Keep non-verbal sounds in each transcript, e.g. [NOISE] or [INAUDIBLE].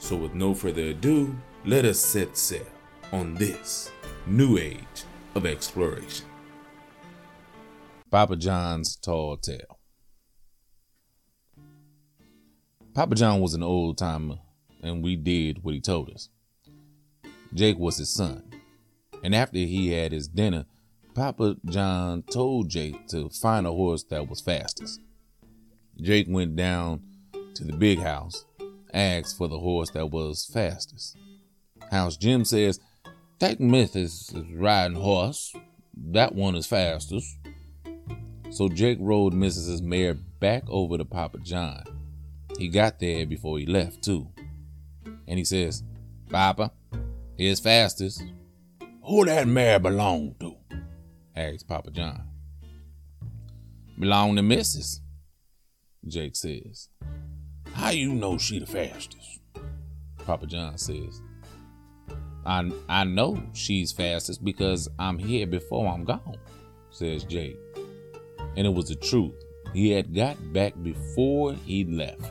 So, with no further ado, let us set sail on this new age of exploration. Papa John's Tall Tale. Papa John was an old timer, and we did what he told us. Jake was his son, and after he had his dinner, Papa John told Jake to find a horse that was fastest. Jake went down to the big house, asked for the horse that was fastest. House Jim says, Take Myth is riding horse. That one is fastest. So Jake rode Mrs.'s mare back over to Papa John. He got there before he left, too. And he says, Papa, here's fastest. Who that mare belong to? asked Papa John. Belong to Mrs. Jake says. How you know she the fastest? Papa John says. I I know she's fastest because I'm here before I'm gone, says Jake. And it was the truth. He had got back before he left.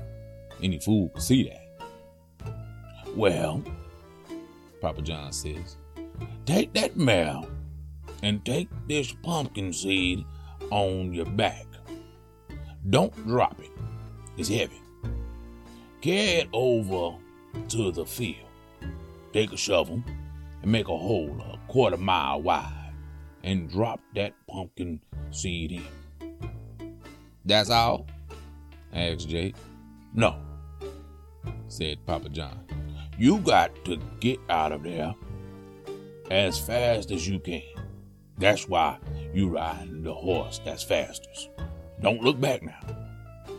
Any fool could see that. Well, Papa John says, take that mare and take this pumpkin seed on your back. Don't drop it. It's heavy. It over to the field. Take a shovel and make a hole a quarter mile wide and drop that pumpkin seed in. That's all? asked Jake. No, said Papa John. You got to get out of there as fast as you can. That's why you ride the horse that's fastest. Don't look back now.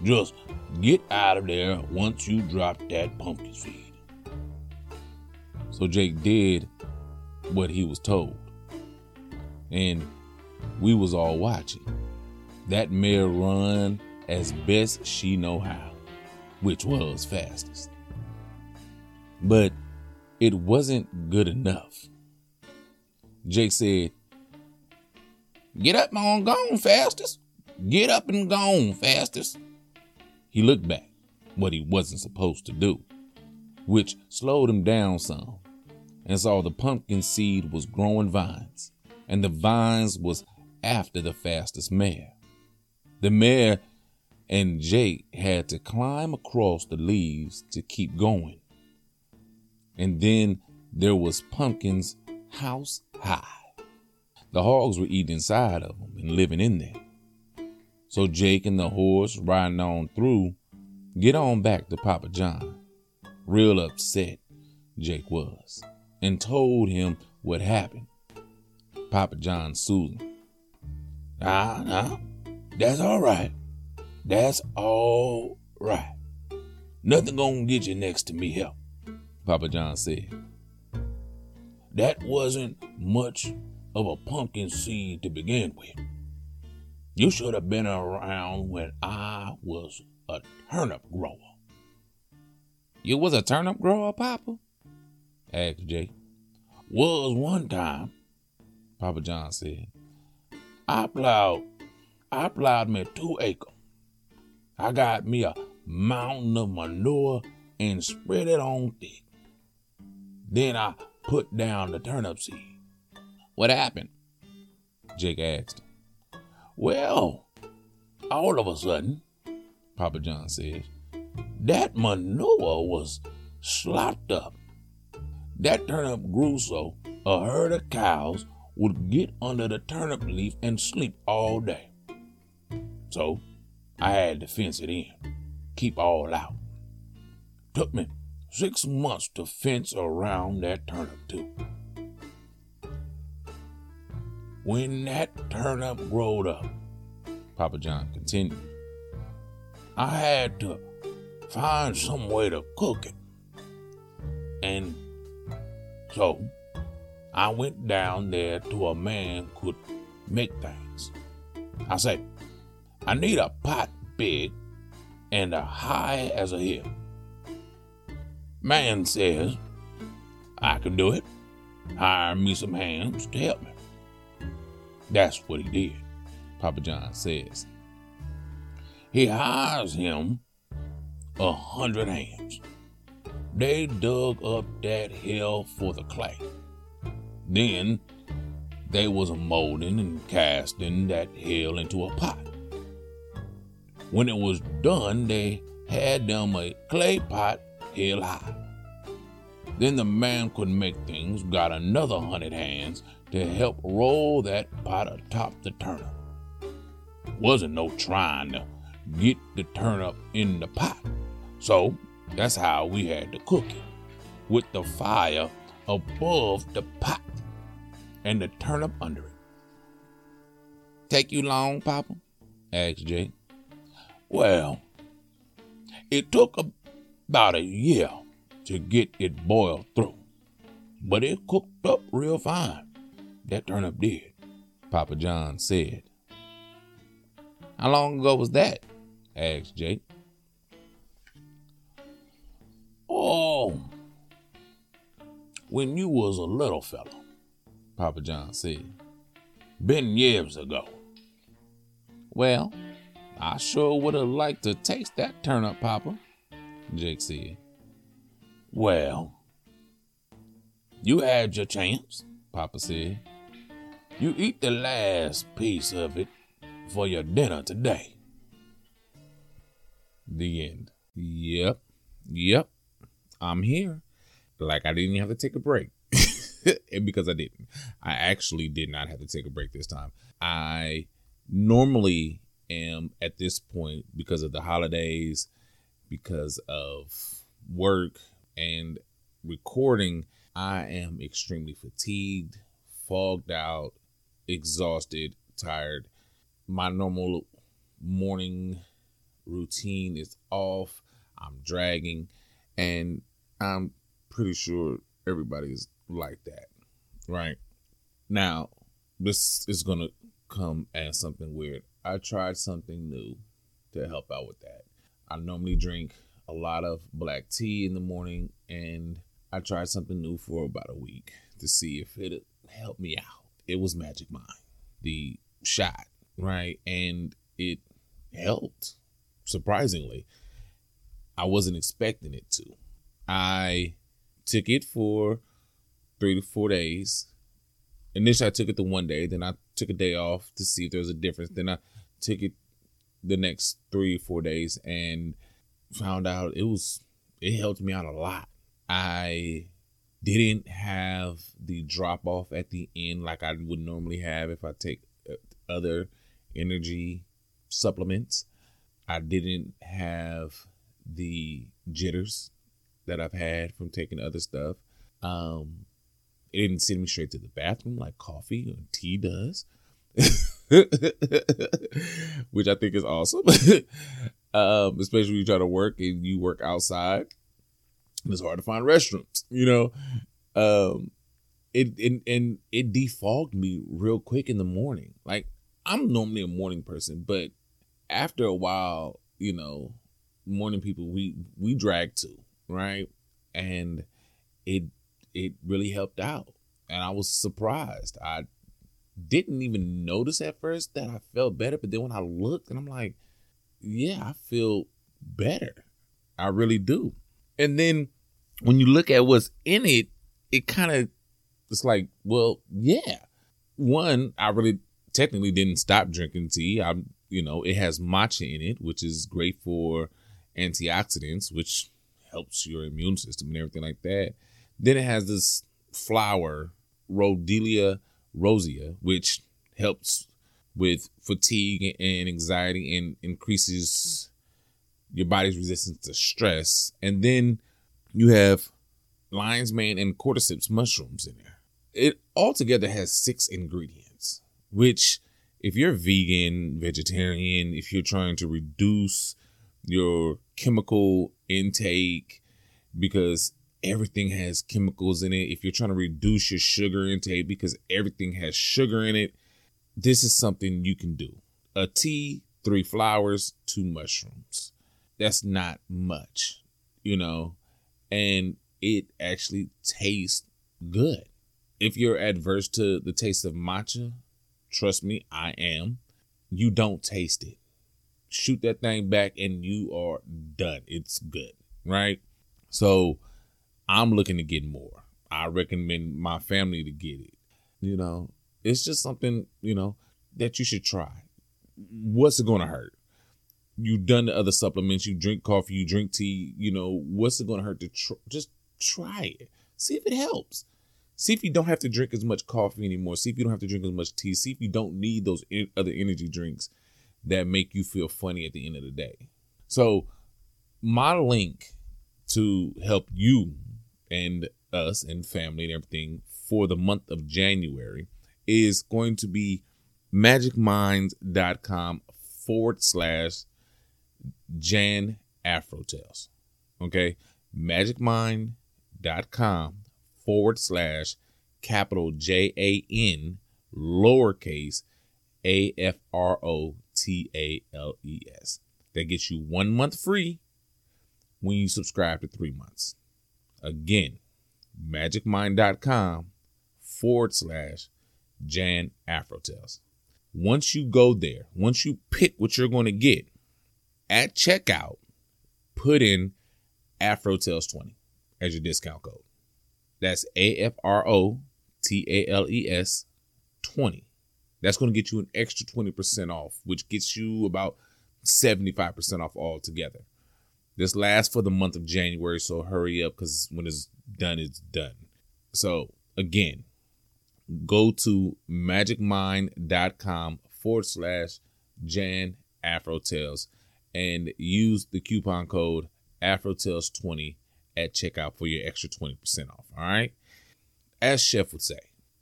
Just get out of there once you drop that pumpkin seed. So Jake did what he was told. And we was all watching. That mare run as best she know how, which was fastest. But it wasn't good enough. Jake said, Get up and gone fastest. Get up and gone fastest. He looked back, what he wasn't supposed to do, which slowed him down some, and saw the pumpkin seed was growing vines, and the vines was after the fastest mare. The mare and Jake had to climb across the leaves to keep going. And then there was Pumpkin's house high. The hogs were eating inside of them and living in there. So Jake and the horse riding on through get on back to Papa John. Real upset Jake was and told him what happened. Papa John soothed him. Nah, nah, that's all right. That's all right. Nothing gonna get you next to me help, Papa John said. That wasn't much of a pumpkin seed to begin with. You should have been around when I was a turnip grower. You was a turnip grower, Papa? asked Jake. Was one time, Papa John said. I plowed, I plowed me two acres. I got me a mountain of manure and spread it on thick. Then I put down the turnip seed. What happened? Jake asked. Well, all of a sudden, Papa John said, that manure was slopped up. That turnip grew so a herd of cows would get under the turnip leaf and sleep all day. So I had to fence it in, keep all out. Took me six months to fence around that turnip too. When that turnip growed up, Papa John continued, I had to find some way to cook it. And so I went down there to a man could make things. I said, I need a pot big and a high as a hill. Man says, I can do it. Hire me some hands to help me. That's what he did, Papa John says. He hires him a hundred hands. They dug up that hill for the clay. Then they was molding and casting that hill into a pot. When it was done, they had them a clay pot hill high. Then the man could make things got another hundred hands to help roll that pot atop the turnip. Wasn't no trying to get the turnip in the pot. So that's how we had to cook it with the fire above the pot and the turnip under it. Take you long, Papa? asked Jake. Well, it took about a year to get it boiled through, but it cooked up real fine. That turnip did, Papa John said. How long ago was that? asked Jake. Oh, when you was a little fellow, Papa John said. Been years ago. Well, I sure would have liked to taste that turnip, Papa, Jake said. Well, you had your chance, Papa said. You eat the last piece of it for your dinner today. The end. Yep. Yep. I'm here. Like I didn't have to take a break. [LAUGHS] because I didn't. I actually did not have to take a break this time. I normally am at this point because of the holidays, because of work and recording, I am extremely fatigued, fogged out, exhausted, tired. My normal morning routine is off. I'm dragging, and I'm pretty sure everybody's like that, right? Now, this is gonna come as something weird. I tried something new to help out with that. I normally drink a lot of black tea in the morning, and I tried something new for about a week to see if it helped me out. It was Magic Mind, the shot, right? And it helped, surprisingly. I wasn't expecting it to. I took it for three to four days. Initially, I took it the one day, then I took a day off to see if there was a difference. Then I took it the next three or four days and found out it was it helped me out a lot. I didn't have the drop off at the end like I would normally have if I take uh, other energy supplements. I didn't have the jitters that I've had from taking other stuff. Um, it didn't send me straight to the bathroom like coffee or tea does, [LAUGHS] which I think is awesome. [LAUGHS] um, especially when you try to work and you work outside. It's hard to find restrooms, you know. Um, it and and it defogged me real quick in the morning. Like I'm normally a morning person, but after a while, you know, morning people we we drag to right, and it it really helped out, and I was surprised. I didn't even notice at first that I felt better, but then when I looked, and I'm like, yeah, I feel better. I really do. And then when you look at what's in it, it kind of it's like, well, yeah. One, I really technically didn't stop drinking tea. I, you know, it has matcha in it, which is great for antioxidants, which helps your immune system and everything like that. Then it has this flower, Rhodiola rosea, which helps with fatigue and anxiety and increases your body's resistance to stress. And then you have lion's mane and cordyceps mushrooms in there. It altogether has six ingredients, which if you're vegan, vegetarian, if you're trying to reduce your chemical intake, because everything has chemicals in it. If you're trying to reduce your sugar intake because everything has sugar in it, this is something you can do. A tea, three flowers, two mushrooms. That's not much, you know, and it actually tastes good. If you're adverse to the taste of matcha, trust me, I am. You don't taste it. Shoot that thing back and you are done. It's good, right? So I'm looking to get more. I recommend my family to get it. You know, it's just something, you know, that you should try. What's it going to hurt? You've done the other supplements. You drink coffee, you drink tea. You know, what's it going to hurt to tr- just try it? See if it helps. See if you don't have to drink as much coffee anymore. See if you don't have to drink as much tea. See if you don't need those other energy drinks that make you feel funny at the end of the day. So, my link to help you and us and family and everything for the month of January is going to be magicminds.com forward slash Jan Afrotales. Okay. Magicmind.com forward slash capital J A N lowercase A F R O T A L E S. That gets you one month free when you subscribe to three months. Again, magicmind.com forward slash Jan Afrotales. Once you go there, once you pick what you're going to get at checkout, put in Afrotales20 as your discount code. That's A F R O T A L E S 20. That's going to get you an extra 20% off, which gets you about 75% off altogether. This lasts for the month of January, so hurry up because when it's done, it's done. So, again, go to magicmind.com forward slash Jan Afrotales and use the coupon code Afrotales20 at checkout for your extra 20% off. All right. As Chef would say,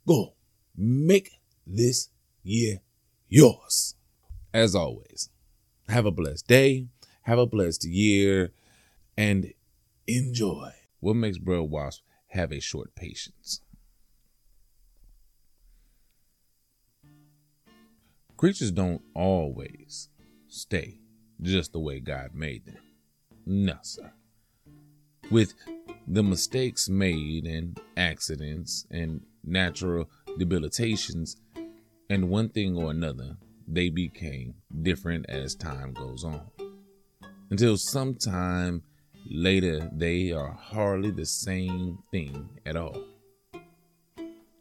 go make this year yours. As always, have a blessed day, have a blessed year, and enjoy. What makes Bro Wasp have a short patience? Creatures don't always stay just the way God made them. No, sir. With the mistakes made and accidents and natural debilitations and one thing or another they became different as time goes on. Until sometime later they are hardly the same thing at all.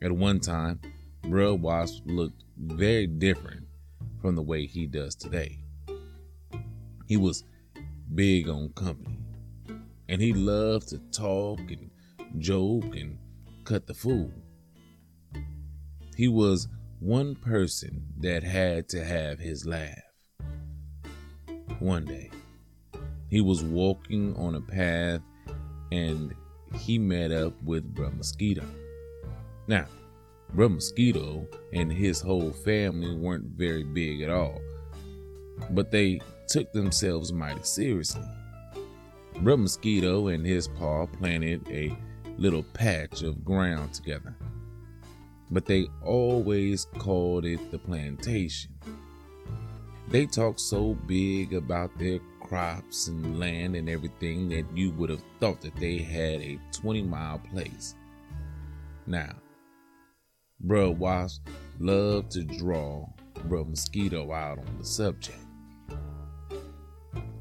At one time Bro Wasp looked very different from the way he does today he was big on company and he loved to talk and joke and cut the fool. He was one person that had to have his laugh. One day, he was walking on a path and he met up with Bruh Mosquito. Now, Bruh Mosquito and his whole family weren't very big at all, but they took themselves mighty seriously. Bro Mosquito and his paw planted a little patch of ground together, but they always called it the plantation. They talked so big about their crops and land and everything that you would have thought that they had a 20 mile place. Now, Bro Wasp loved to draw Bro Mosquito out on the subject.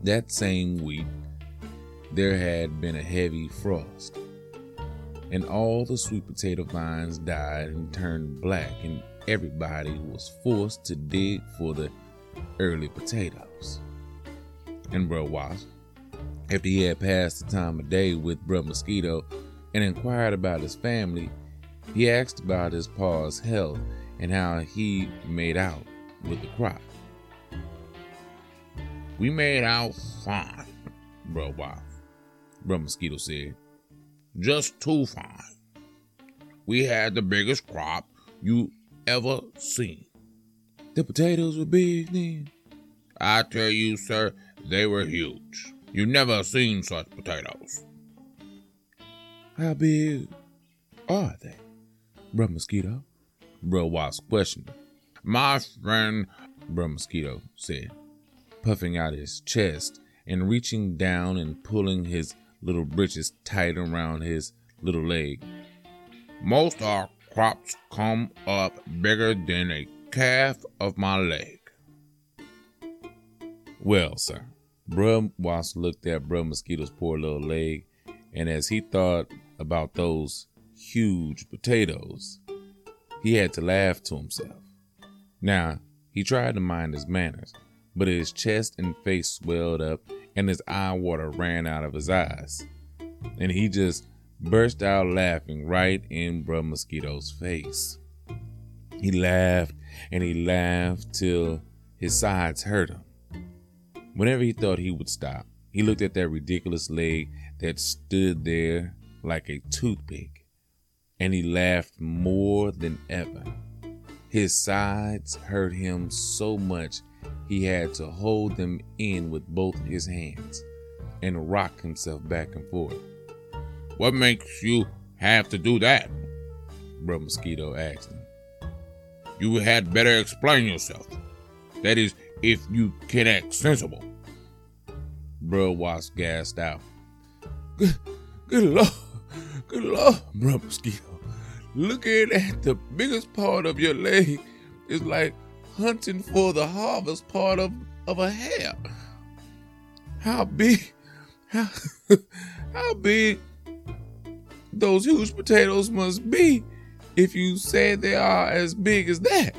That same week, there had been a heavy frost, and all the sweet potato vines died and turned black, and everybody was forced to dig for the early potatoes. And Bro Wasp, after he had passed the time of day with Bro Mosquito and inquired about his family, he asked about his paw's health and how he made out with the crop. We made out fine, Bro Wasp. Bro Mosquito said. Just too fine. We had the biggest crop you ever seen. The potatoes were big then. I tell you, sir, they were huge. You never seen such potatoes. How big are they? Bruh Mosquito. Bruh Wasp questioned. My friend, Bruh Mosquito said, puffing out his chest and reaching down and pulling his little breeches tight around his little leg. Most our crops come up bigger than a calf of my leg. Well, sir, Bruh Wasp looked at Bruh Mosquito's poor little leg, and as he thought about those huge potatoes, he had to laugh to himself. Now, he tried to mind his manners, but his chest and face swelled up and his eye water ran out of his eyes. And he just burst out laughing right in Bruh Mosquito's face. He laughed and he laughed till his sides hurt him. Whenever he thought he would stop, he looked at that ridiculous leg that stood there like a toothpick, and he laughed more than ever. His sides hurt him so much he had to hold them in with both his hands and rock himself back and forth. What makes you have to do that? Bruh Mosquito asked him. You had better explain yourself. That is, if you can act sensible. Bruh Wasp gasped out. Good, good Lord, good Lord, Bruh Mosquito. Looking at the biggest part of your leg is like hunting for the harvest part of, of a hare. How big, how, [LAUGHS] how big those huge potatoes must be if you say they are as big as that.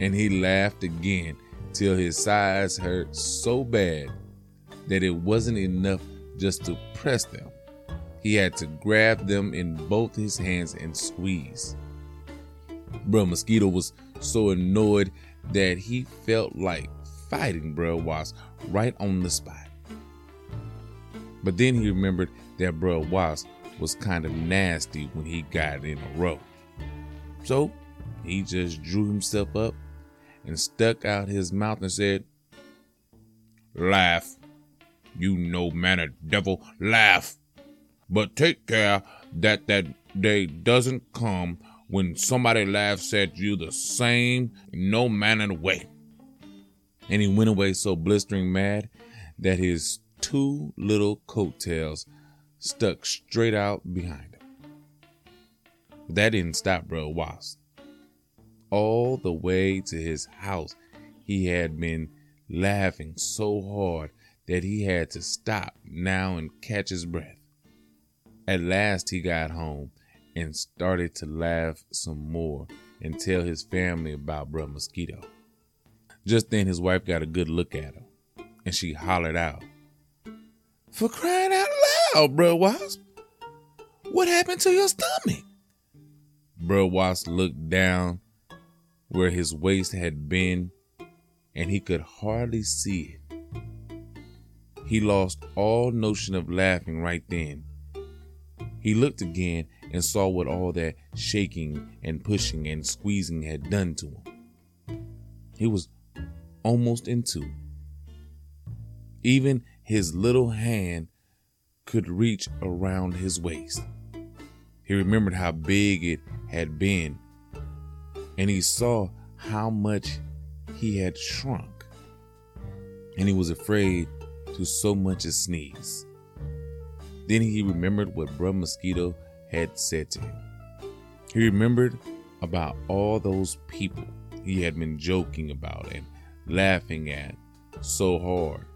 And he laughed again till his sides hurt so bad that it wasn't enough just to press them. He had to grab them in both his hands and squeeze. Bruh Mosquito was so annoyed that he felt like fighting Bruh Wasp right on the spot. But then he remembered that Bruh Wasp was kind of nasty when he got in a row. So he just drew himself up and stuck out his mouth and said, Laugh, you no mannered devil, laugh. But take care that that day doesn't come when somebody laughs at you the same no mannered way. And he went away so blistering mad that his two little coattails stuck straight out behind him. That didn't stop Bruh Wasp. All the way to his house, he had been laughing so hard that he had to stop now and catch his breath. At last, he got home and started to laugh some more and tell his family about Bruh Mosquito. Just then, his wife got a good look at him and she hollered out, For crying out loud, Bruh Wasp, what happened to your stomach? Bruh Wasp looked down where his waist had been and he could hardly see it. He lost all notion of laughing right then. He looked again and saw what all that shaking and pushing and squeezing had done to him. He was almost in two. Even his little hand could reach around his waist. He remembered how big it had been, and he saw how much he had shrunk. And he was afraid to so much as sneeze. Then he remembered what Bruh Mosquito had said to him. He remembered about all those people he had been joking about and laughing at so hard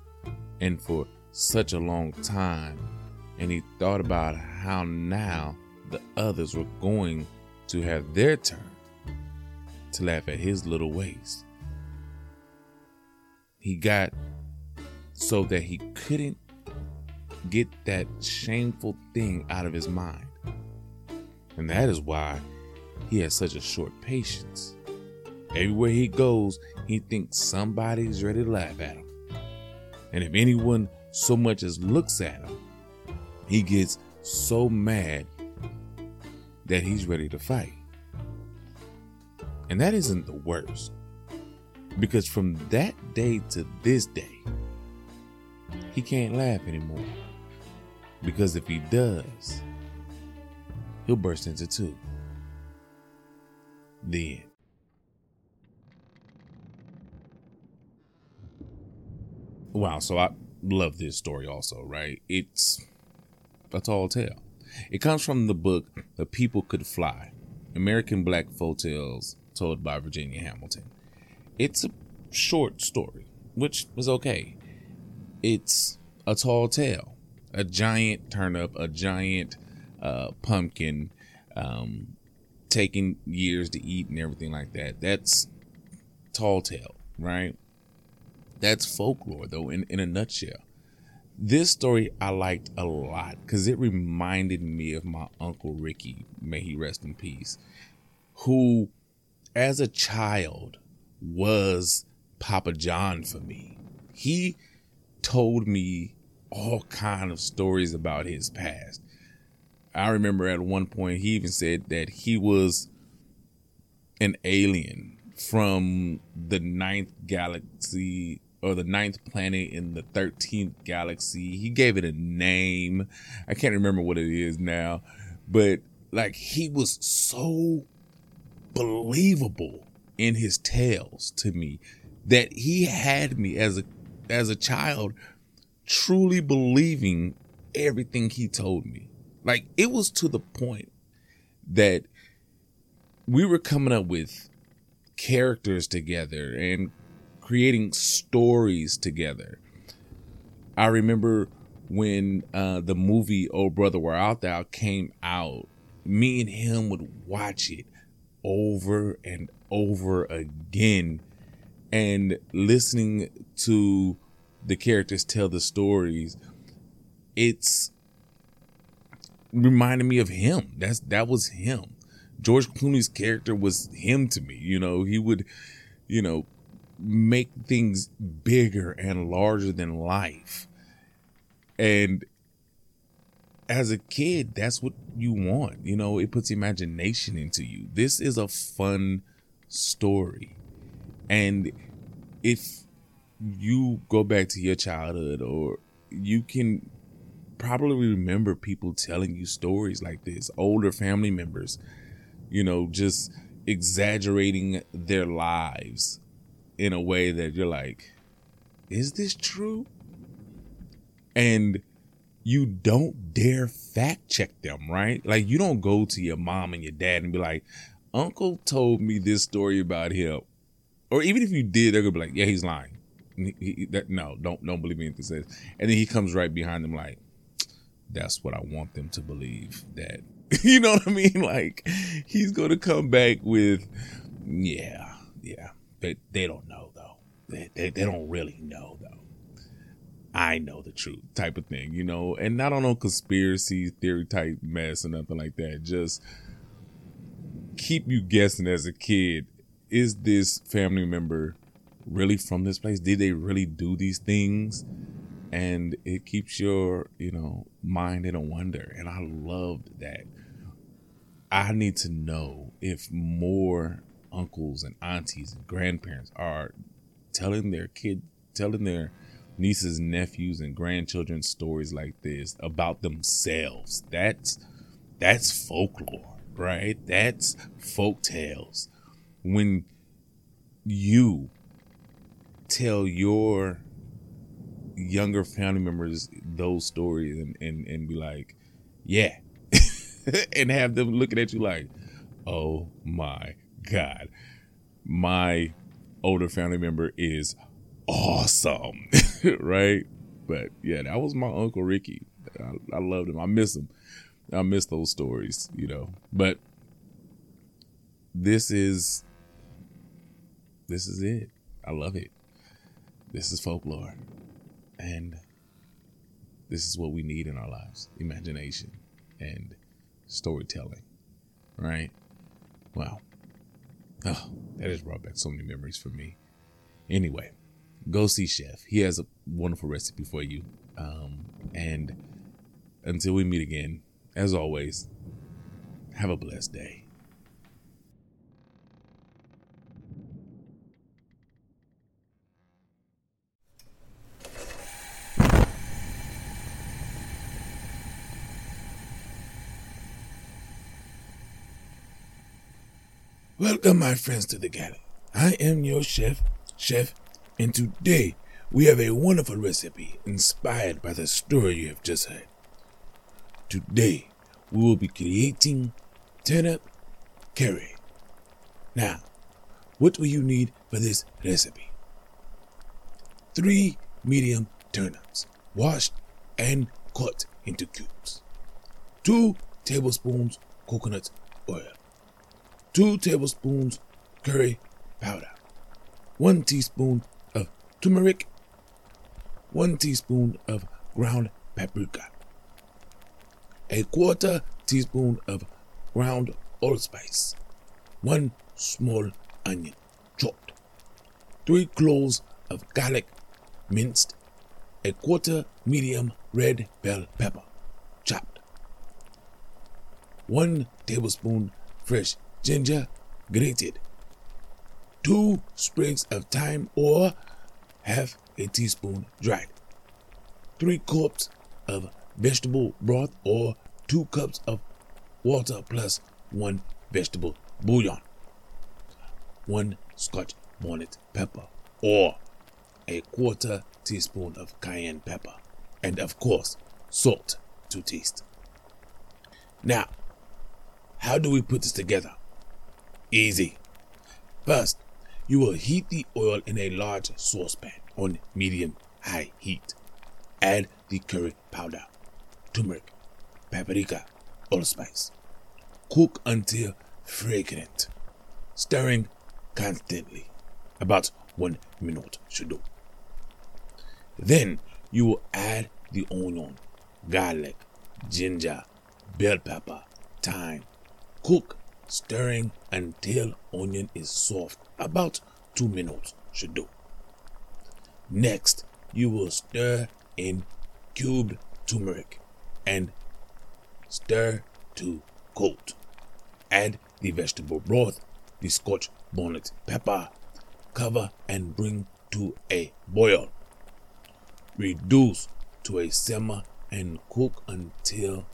and for such a long time. And he thought about how now the others were going to have their turn to laugh at his little ways. He got so that he couldn't get that shameful thing out of his mind. And that is why he has such a short patience. Everywhere he goes, he thinks somebody's ready to laugh at him. And if anyone so much as looks at him, he gets so mad that he's ready to fight. And that isn't the worst. Because from that day to this day, he can't laugh anymore. Because if he does, he'll burst into two. The end. Wow, so I love this story also, right? It's a tall tale. It comes from the book The People Could Fly American Black Folk Tales told by Virginia Hamilton. It's a short story, which is okay. It's a tall tale. A giant turnip, a giant uh, pumpkin, um, taking years to eat and everything like that. That's tall tale, right? That's folklore, though, in, in a nutshell. This story I liked a lot because it reminded me of my Uncle Ricky, may he rest in peace, who, as a child, was Papa John for me. He told me all kind of stories about his past. I remember at one point he even said that he was an alien from the ninth galaxy or the ninth planet in the 13th galaxy. He gave it a name. I can't remember what it is now, but like he was so believable in his tales to me that he had me as a as a child truly believing everything he told me. Like it was to the point that we were coming up with characters together and creating stories together. I remember when uh, the movie "Oh Brother Where Art Thou" came out. Me and him would watch it over and over again, and listening to the characters tell the stories. It's reminded me of him. That's that was him. George Clooney's character was him to me. You know, he would, you know, make things bigger and larger than life. And as a kid, that's what you want. You know, it puts imagination into you. This is a fun story. And if you go back to your childhood or you can probably remember people telling you stories like this, older family members, you know, just exaggerating their lives in a way that you're like, is this true? And you don't dare fact check them, right? Like you don't go to your mom and your dad and be like, Uncle told me this story about him. Or even if you did, they're gonna be like, yeah, he's lying. He, he, that, no, don't don't believe anything says. And then he comes right behind them like, that's what I want them to believe. That [LAUGHS] you know what I mean? Like he's gonna come back with, yeah, yeah, but they don't know though. They, they, they don't really know though. I know the truth type of thing, you know, and not on no conspiracy theory type mess or nothing like that. Just keep you guessing as a kid. Is this family member really from this place? Did they really do these things? And it keeps your, you know, mind in a wonder. And I loved that. I need to know if more uncles and aunties and grandparents are telling their kid, telling their nieces, nephews, and grandchildren stories like this about themselves. That's that's folklore, right? That's folk tales. When you tell your younger family members those stories and, and, and be like, yeah. [LAUGHS] and have them looking at you like, oh my God, my older family member is awesome, [LAUGHS] right? But yeah, that was my uncle Ricky. I, I loved him. I miss him. I miss those stories, you know. But this is this is it. I love it. This is folklore. And this is what we need in our lives imagination and storytelling, right? Wow. Oh, that has brought back so many memories for me. Anyway, go see Chef. He has a wonderful recipe for you. Um, and until we meet again, as always, have a blessed day. Welcome, my friends, to the galley. I am your chef, Chef, and today we have a wonderful recipe inspired by the story you have just heard. Today we will be creating turnip curry. Now, what will you need for this recipe? Three medium turnips, washed and cut into cubes. Two tablespoons coconut oil. Two tablespoons curry powder. One teaspoon of turmeric. One teaspoon of ground paprika. A quarter teaspoon of ground allspice. One small onion, chopped. Three cloves of garlic, minced. A quarter medium red bell pepper, chopped. One tablespoon fresh ginger, grated. Two sprigs of thyme or half a teaspoon dried. Three cups of vegetable broth or two cups of water plus one vegetable bouillon. One scotch bonnet pepper or a quarter teaspoon of cayenne pepper. And of course, salt to taste. Now, how do we put this together? Easy. First, you will heat the oil in a large saucepan on medium high heat. Add the curry powder, turmeric, paprika, allspice. Cook until fragrant, stirring constantly. About one minute should do. Then you will add the onion, garlic, ginger, bell pepper, thyme. Cook, stirring until onion is soft. About two minutes should do. Next, you will stir in cubed turmeric and stir to coat. Add the vegetable broth, the scotch bonnet pepper, cover and bring to a boil. Reduce to a simmer and cook until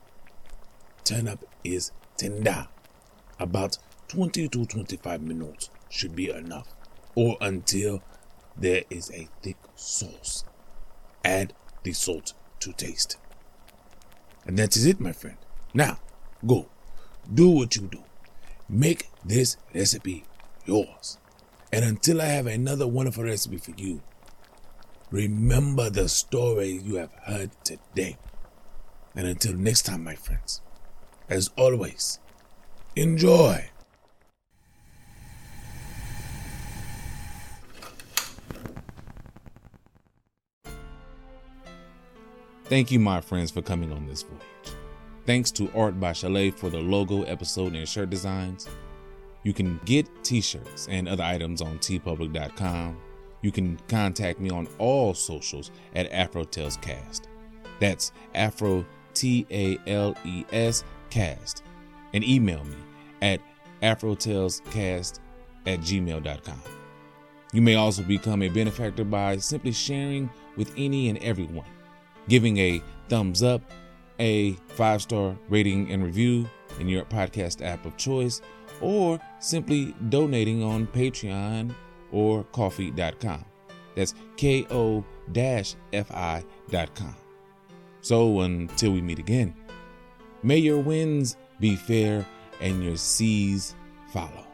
turnip is tender. About 20 to 25 minutes should be enough, or until there is a thick sauce. Add the salt to taste. And that is it, my friend. Now, go. Do what you do. Make this recipe yours. And until I have another wonderful recipe for you, remember the story you have heard today. And until next time, my friends, as always, enjoy. Thank you, my friends, for coming on this voyage. Thanks to Art by Shalaye for the logo, episode, and shirt designs. You can get t shirts and other items on teepublic.com. You can contact me on all socials at AfroTalesCast. That's Afro T A L E S Cast. And email me at AfroTalesCast at gmail.com. You may also become a benefactor by simply sharing with any and everyone, giving a thumbs up, a five star rating and review in your podcast app of choice or simply donating on Patreon or ko-fi.com. That's ko fi.com. So until we meet again, may your winds be fair and your seas follow.